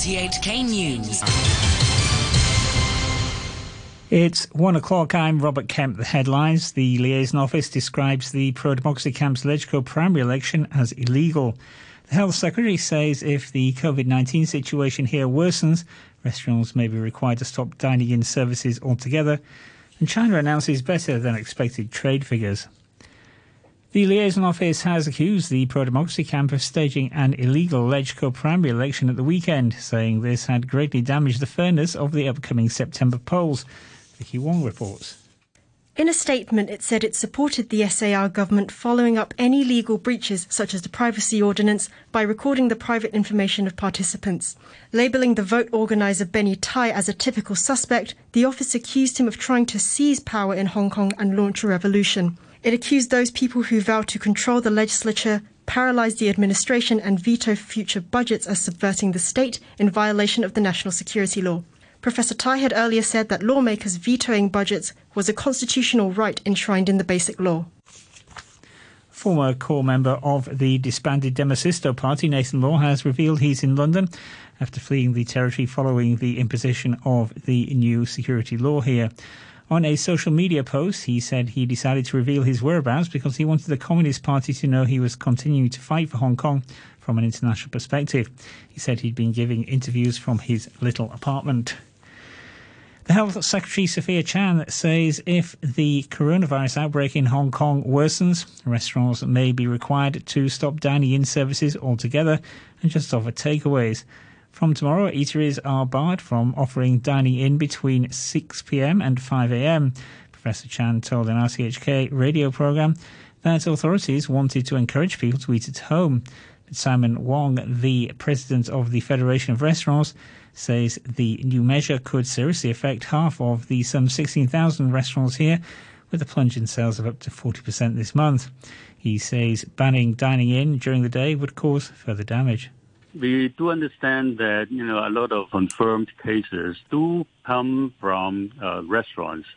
RTHK News. It's one o'clock. I'm Robert Kemp. The headlines. The liaison office describes the pro democracy camp's Legco primary election as illegal. The health secretary says if the COVID 19 situation here worsens, restaurants may be required to stop dining in services altogether. And China announces better than expected trade figures. The liaison office has accused the pro democracy camp of staging an illegal Legco primary election at the weekend, saying this had greatly damaged the fairness of the upcoming September polls. Vicky Wong reports. In a statement, it said it supported the SAR government following up any legal breaches, such as the privacy ordinance, by recording the private information of participants. Labelling the vote organiser Benny Tai as a typical suspect, the office accused him of trying to seize power in Hong Kong and launch a revolution. It accused those people who vowed to control the legislature, paralyze the administration, and veto future budgets as subverting the state in violation of the national security law. Professor Tai had earlier said that lawmakers vetoing budgets was a constitutional right enshrined in the Basic Law. Former core member of the disbanded Demosisto Party, Nathan Law, has revealed he's in London after fleeing the territory following the imposition of the new security law here. On a social media post, he said he decided to reveal his whereabouts because he wanted the Communist Party to know he was continuing to fight for Hong Kong from an international perspective. He said he'd been giving interviews from his little apartment. The Health Secretary Sophia Chan says if the coronavirus outbreak in Hong Kong worsens, restaurants may be required to stop dining in services altogether and just offer takeaways. From tomorrow, eateries are barred from offering dining in between 6 pm and 5 am. Professor Chan told an RTHK radio program that authorities wanted to encourage people to eat at home. But Simon Wong, the president of the Federation of Restaurants, says the new measure could seriously affect half of the some 16,000 restaurants here, with a plunge in sales of up to 40% this month. He says banning dining in during the day would cause further damage. We do understand that you know a lot of confirmed cases do come from uh, restaurants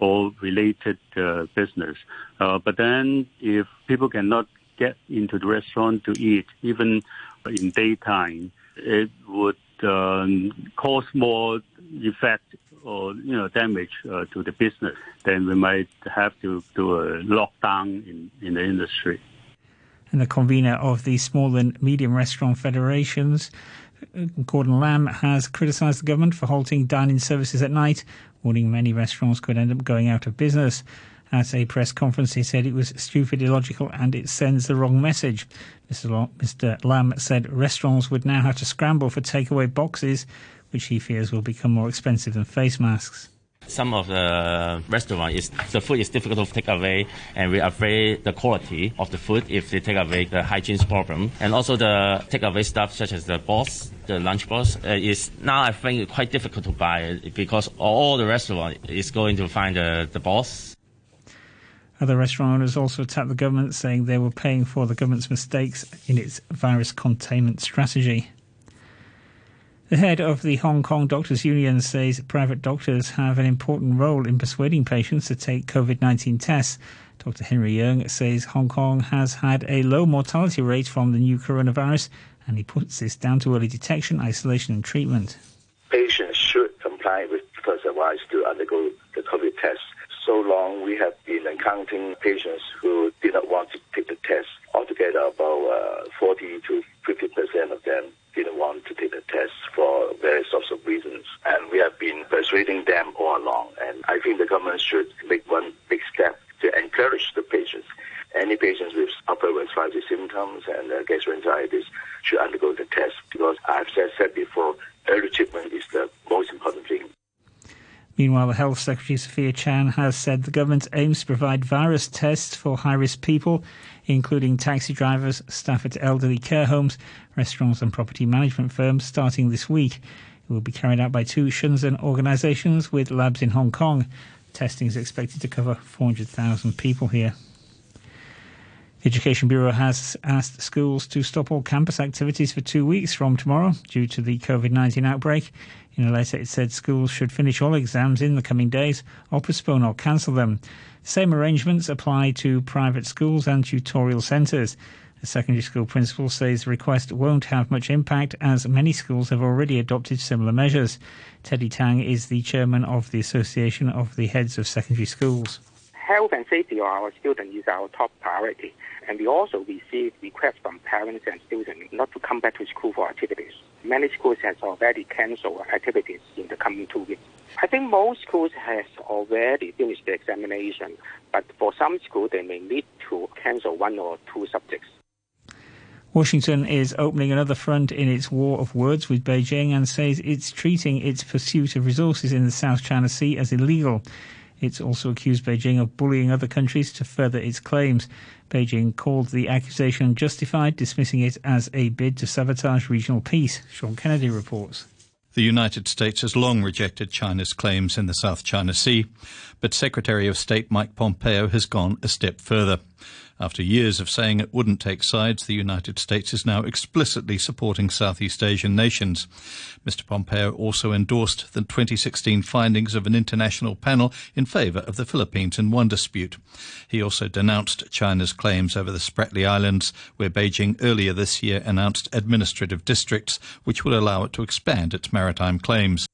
or related uh, business. Uh, but then, if people cannot get into the restaurant to eat, even in daytime, it would um, cause more effect or you know damage uh, to the business, then we might have to do a lockdown in, in the industry. And the convener of the small and medium restaurant federations, Gordon Lam, has criticised the government for halting dining services at night, warning many restaurants could end up going out of business. At a press conference, he said it was stupid, illogical, and it sends the wrong message. Mr. Lam said restaurants would now have to scramble for takeaway boxes, which he fears will become more expensive than face masks. Some of the restaurant is the food is difficult to take away, and we're afraid the quality of the food if they take away the hygiene problem, and also the takeaway stuff such as the box, the lunch box uh, is now I think quite difficult to buy because all the restaurant is going to find the the box other restaurant owners also attacked the government, saying they were paying for the government's mistakes in its virus containment strategy. The head of the Hong Kong Doctors Union says private doctors have an important role in persuading patients to take COVID 19 tests. Dr. Henry Yeung says Hong Kong has had a low mortality rate from the new coronavirus, and he puts this down to early detection, isolation, and treatment. Patients should comply with first advice to undergo the COVID test so long, we have been encountering patients who did not want to take the test. Altogether, about uh, 40 to 50 percent of them didn't want to take the test for various sorts of reasons. And we persuading them all along. And I think the government should make one big step to encourage the patients. Any patients with upper respiratory symptoms and uh, gastroenteritis should undergo the test because I've said before, early treatment is the most important thing. Meanwhile, the Health Secretary Sophia Chan has said the government aims to provide virus tests for high risk people, including taxi drivers, staff at elderly care homes, restaurants, and property management firms, starting this week. Will be carried out by two Shenzhen organizations with labs in Hong Kong. Testing is expected to cover 400,000 people here. The Education Bureau has asked schools to stop all campus activities for two weeks from tomorrow due to the COVID 19 outbreak. In a letter, it said schools should finish all exams in the coming days or postpone or cancel them. Same arrangements apply to private schools and tutorial centres. The secondary school principal says the request won't have much impact as many schools have already adopted similar measures. Teddy Tang is the chairman of the Association of the Heads of Secondary Schools. Health and safety of our students is our top priority, and we also receive requests from parents and students not to come back to school for activities. Many schools have already cancelled activities in the coming two weeks. I think most schools have already finished the examination, but for some schools they may need to cancel one or two subjects. Washington is opening another front in its war of words with Beijing and says it's treating its pursuit of resources in the South China Sea as illegal. It's also accused Beijing of bullying other countries to further its claims. Beijing called the accusation justified, dismissing it as a bid to sabotage regional peace. Sean Kennedy reports. The United States has long rejected China's claims in the South China Sea, but Secretary of State Mike Pompeo has gone a step further. After years of saying it wouldn't take sides, the United States is now explicitly supporting Southeast Asian nations. Mr. Pompeo also endorsed the 2016 findings of an international panel in favor of the Philippines in one dispute. He also denounced China's claims over the Spratly Islands, where Beijing earlier this year announced administrative districts which will allow it to expand its maritime claims.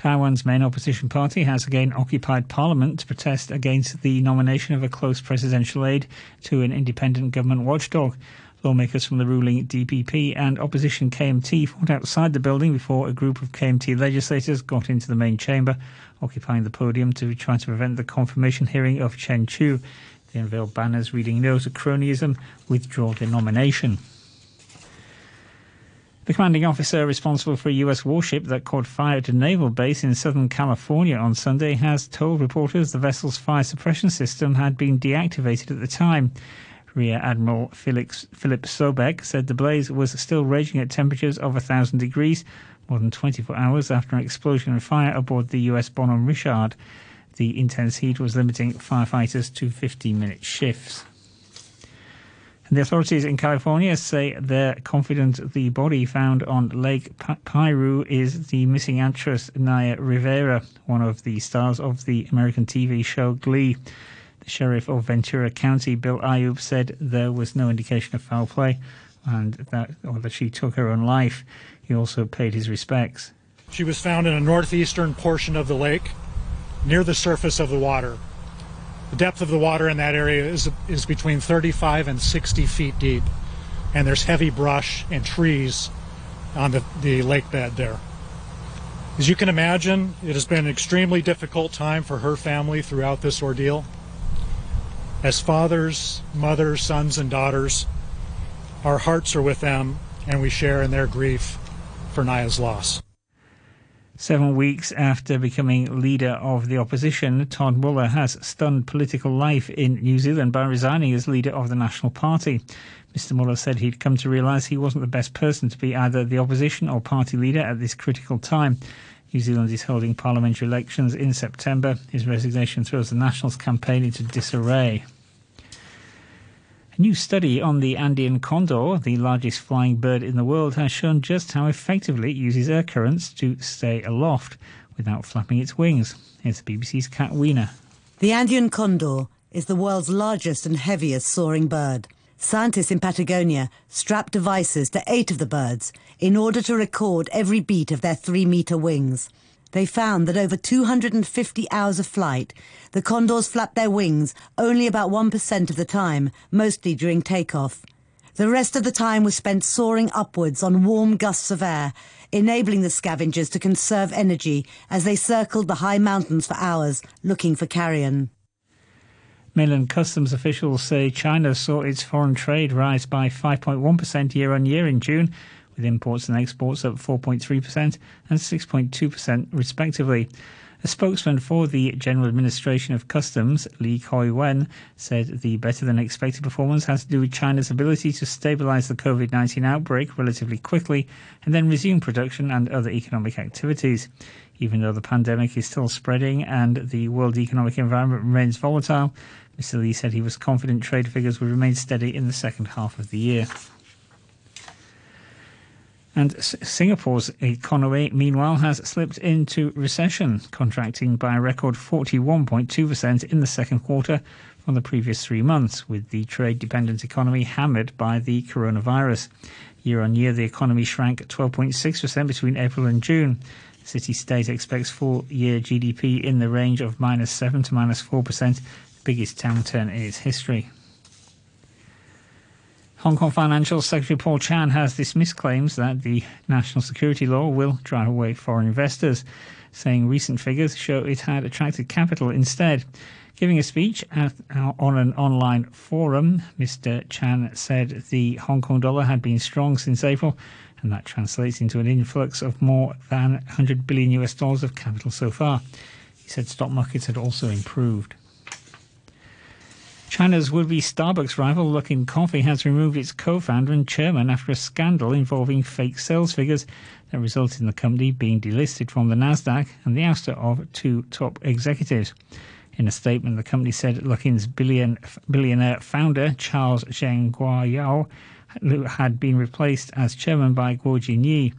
Taiwan's main opposition party has again occupied parliament to protest against the nomination of a close presidential aide to an independent government watchdog. Lawmakers from the ruling DPP and opposition KMT fought outside the building before a group of KMT legislators got into the main chamber, occupying the podium to try to prevent the confirmation hearing of Chen Chu. They unveiled banners reading no to cronyism, withdraw the nomination. The commanding officer responsible for a U.S. warship that caught fire at a naval base in Southern California on Sunday has told reporters the vessel's fire suppression system had been deactivated at the time. Rear Admiral Felix, Philip Sobeck said the blaze was still raging at temperatures of 1,000 degrees more than 24 hours after an explosion and fire aboard the U.S. Bonhomme Richard. The intense heat was limiting firefighters to 15 minute shifts. The authorities in California say they're confident the body found on Lake Piru is the missing actress Naya Rivera, one of the stars of the American TV show Glee. The sheriff of Ventura County, Bill Ayub, said there was no indication of foul play and that, or that she took her own life. He also paid his respects. She was found in a northeastern portion of the lake near the surface of the water. The depth of the water in that area is, is between 35 and 60 feet deep, and there's heavy brush and trees on the, the lake bed there. As you can imagine, it has been an extremely difficult time for her family throughout this ordeal. As fathers, mothers, sons, and daughters, our hearts are with them, and we share in their grief for Naya's loss. Seven weeks after becoming leader of the opposition, Todd Muller has stunned political life in New Zealand by resigning as leader of the National Party. Mr. Muller said he'd come to realise he wasn't the best person to be either the opposition or party leader at this critical time. New Zealand is holding parliamentary elections in September. His resignation throws the Nationals campaign into disarray. New study on the Andean condor, the largest flying bird in the world, has shown just how effectively it uses air currents to stay aloft without flapping its wings. Here's the BBC's Kat Wiener. The Andean condor is the world's largest and heaviest soaring bird. Scientists in Patagonia strapped devices to eight of the birds in order to record every beat of their three metre wings. They found that over 250 hours of flight, the condors flapped their wings only about 1% of the time, mostly during takeoff. The rest of the time was spent soaring upwards on warm gusts of air, enabling the scavengers to conserve energy as they circled the high mountains for hours looking for carrion. Mainland customs officials say China saw its foreign trade rise by 5.1% year on year in June with imports and exports up 4.3% and 6.2% respectively. A spokesman for the General Administration of Customs, Li Kuiwen, said the better than expected performance has to do with China's ability to stabilize the COVID-19 outbreak relatively quickly and then resume production and other economic activities. Even though the pandemic is still spreading and the world economic environment remains volatile, Mr. Li said he was confident trade figures would remain steady in the second half of the year. And S- Singapore's economy, meanwhile, has slipped into recession, contracting by a record 41.2% in the second quarter from the previous three months, with the trade dependent economy hammered by the coronavirus. Year on year, the economy shrank 12.6% between April and June. City State expects full year GDP in the range of minus 7 to minus 4%, the biggest downturn in its history. Hong Kong Financial Secretary Paul Chan has dismissed claims that the national security law will drive away foreign investors, saying recent figures show it had attracted capital instead. Giving a speech at, uh, on an online forum, Mr. Chan said the Hong Kong dollar had been strong since April, and that translates into an influx of more than 100 billion US dollars of capital so far. He said stock markets had also improved. China's would-be Starbucks rival Luckin Coffee has removed its co-founder and chairman after a scandal involving fake sales figures that resulted in the company being delisted from the Nasdaq and the ouster of two top executives. In a statement, the company said Luckin's billion, billionaire founder Charles Zheng Guoyao had been replaced as chairman by Guo Jinyi.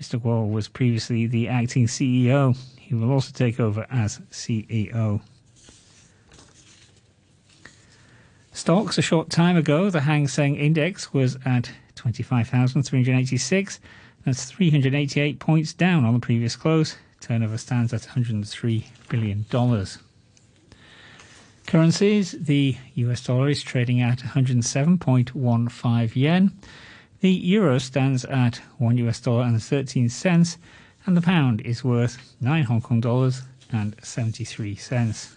Mr. Guo was previously the acting CEO. He will also take over as CEO. Stocks a short time ago, the Hang Seng Index was at 25,386. That's 388 points down on the previous close. Turnover stands at $103 billion. Currencies the US dollar is trading at 107.15 yen. The euro stands at 1 US dollar and 13 cents. And the pound is worth 9 Hong Kong dollars and 73 cents.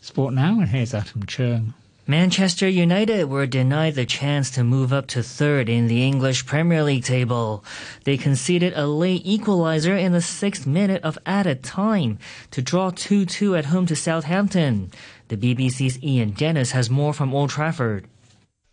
Sport now, and here's Adam Chung. Manchester United were denied the chance to move up to third in the English Premier League table. They conceded a late equalizer in the sixth minute of added time to draw 2-2 at home to Southampton. The BBC's Ian Dennis has more from Old Trafford.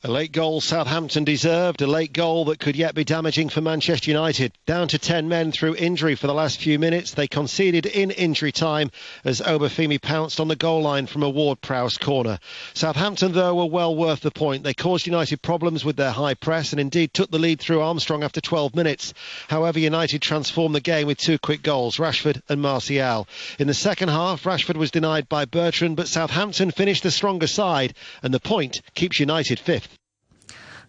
A late goal Southampton deserved, a late goal that could yet be damaging for Manchester United. Down to 10 men through injury for the last few minutes. They conceded in injury time as Obafemi pounced on the goal line from a Ward Prowse corner. Southampton, though, were well worth the point. They caused United problems with their high press and indeed took the lead through Armstrong after 12 minutes. However, United transformed the game with two quick goals, Rashford and Martial. In the second half, Rashford was denied by Bertrand, but Southampton finished the stronger side, and the point keeps United fifth.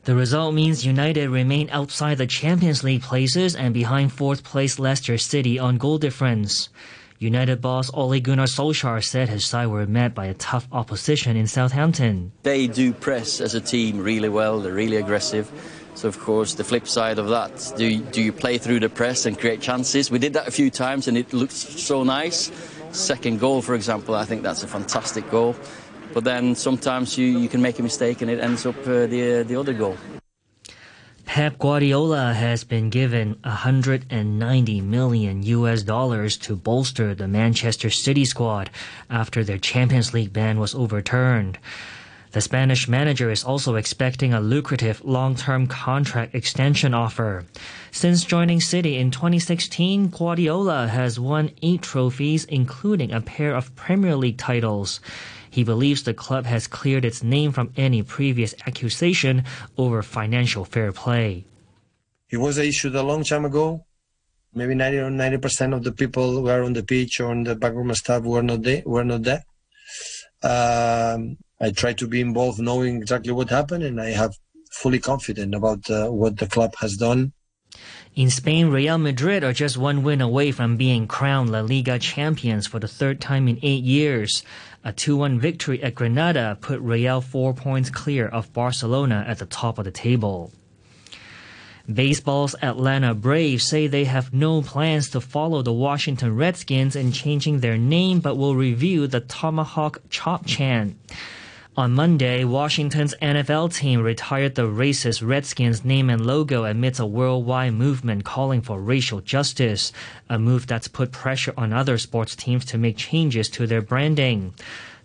The result means United remain outside the Champions League places and behind fourth place Leicester City on goal difference. United boss Ole Gunnar Solskjaer said his side were met by a tough opposition in Southampton. They do press as a team really well, they're really aggressive. So, of course, the flip side of that, do you, do you play through the press and create chances? We did that a few times and it looked so nice. Second goal, for example, I think that's a fantastic goal. But then sometimes you, you can make a mistake and it ends up uh, the, the other goal. Pep Guardiola has been given 190 million US dollars to bolster the Manchester City squad after their Champions League ban was overturned. The Spanish manager is also expecting a lucrative long-term contract extension offer. Since joining City in 2016, Guardiola has won eight trophies, including a pair of Premier League titles. He believes the club has cleared its name from any previous accusation over financial fair play. It was issued a long time ago. Maybe 90 or 90 percent of the people who are on the pitch or on the backroom staff were not there. Were not there. Um, I try to be involved, knowing exactly what happened, and I have fully confident about uh, what the club has done. In Spain, Real Madrid are just one win away from being crowned La Liga champions for the third time in eight years. A 2-1 victory at Granada put Real four points clear of Barcelona at the top of the table. Baseball's Atlanta Braves say they have no plans to follow the Washington Redskins in changing their name but will review the Tomahawk Chop chant. On Monday, Washington's NFL team retired the racist Redskins name and logo amidst a worldwide movement calling for racial justice, a move that's put pressure on other sports teams to make changes to their branding.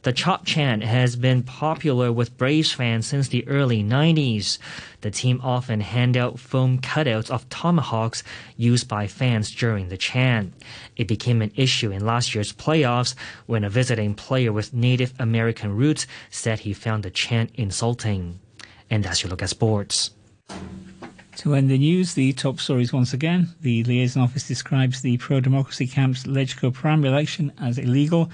The chop chant has been popular with Braves fans since the early 90s. The team often hand out foam cutouts of tomahawks used by fans during the chant. It became an issue in last year's playoffs when a visiting player with Native American roots said he found the chant insulting. And that's your look at sports. To end the news, the top stories once again. The liaison office describes the pro democracy camp's Legco primary election as illegal.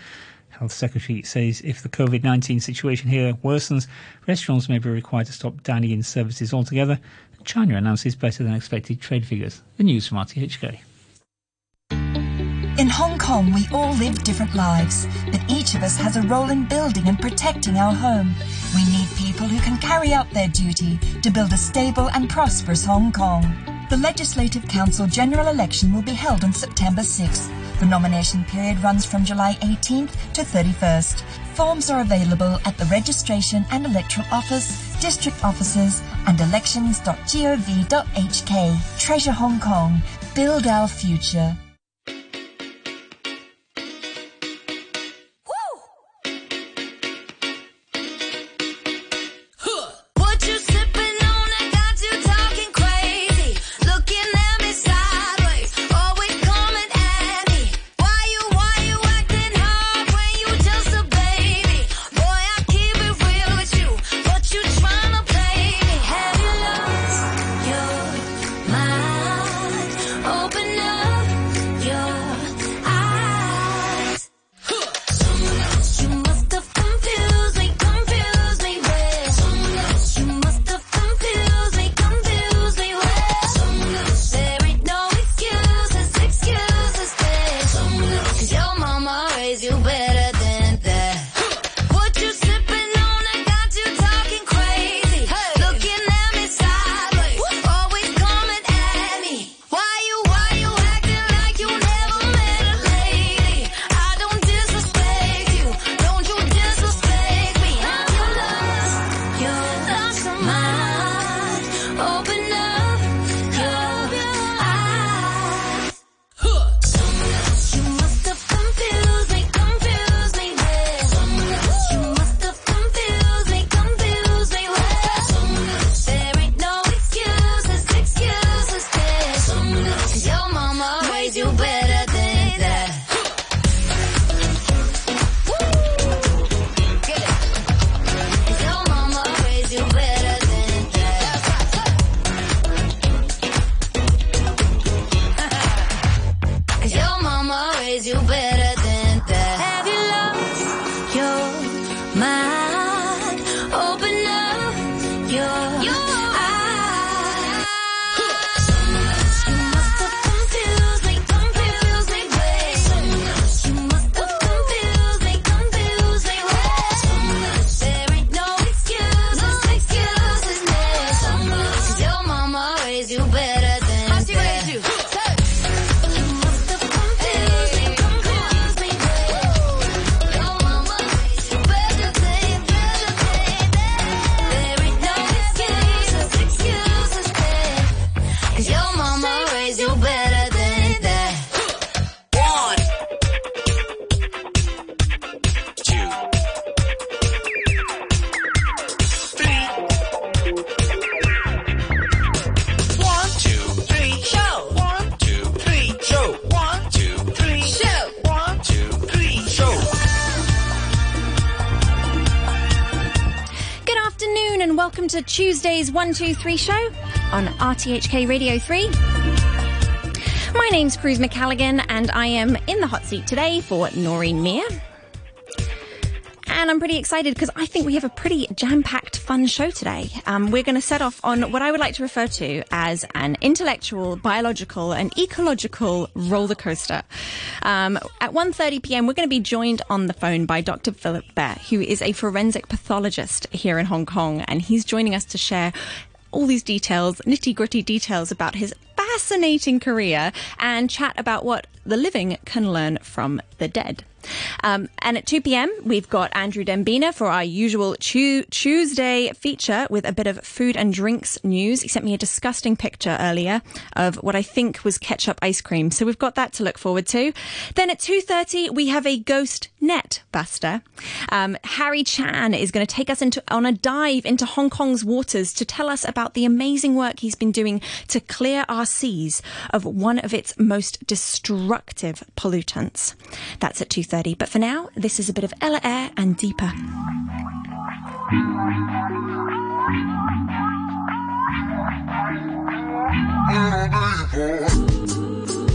Health Secretary says if the COVID 19 situation here worsens, restaurants may be required to stop dining in services altogether. China announces better than expected trade figures. The news from RTHK. In Hong Kong, we all live different lives, but each of us has a role in building and protecting our home. We need people who can carry out their duty to build a stable and prosperous Hong Kong. The Legislative Council general election will be held on September 6th. The nomination period runs from July 18th to 31st. Forms are available at the Registration and Electoral Office, District Offices, and elections.gov.hk. Treasure Hong Kong. Build our future. Tuesday's 123 show on RTHK Radio 3. My name's Cruz McCalligan, and I am in the hot seat today for Noreen Mir. And I'm pretty excited because I think we have a pretty jam packed, fun show today. Um, we're going to set off on what I would like to refer to as an intellectual, biological, and ecological roller coaster. Um, at 1.30 p.m., we're going to be joined on the phone by Dr. Philip Beh, who is a forensic pathologist here in Hong Kong, and he's joining us to share all these details, nitty gritty details about his fascinating career and chat about what the living can learn from the dead. Um, and at 2 p.m., we've got Andrew Dembina for our usual Tuesday feature with a bit of food and drinks news. He sent me a disgusting picture earlier of what I think was ketchup ice cream. So we've got that to look forward to. Then at 2.30, we have a ghost net buster. Um, Harry Chan is going to take us into on a dive into Hong Kong's waters to tell us about the amazing work he's been doing to clear our seas of one of its most destructive pollutants. That's at 2.30. 2.30. But for now, this is a bit of Ella Eyre and Deeper.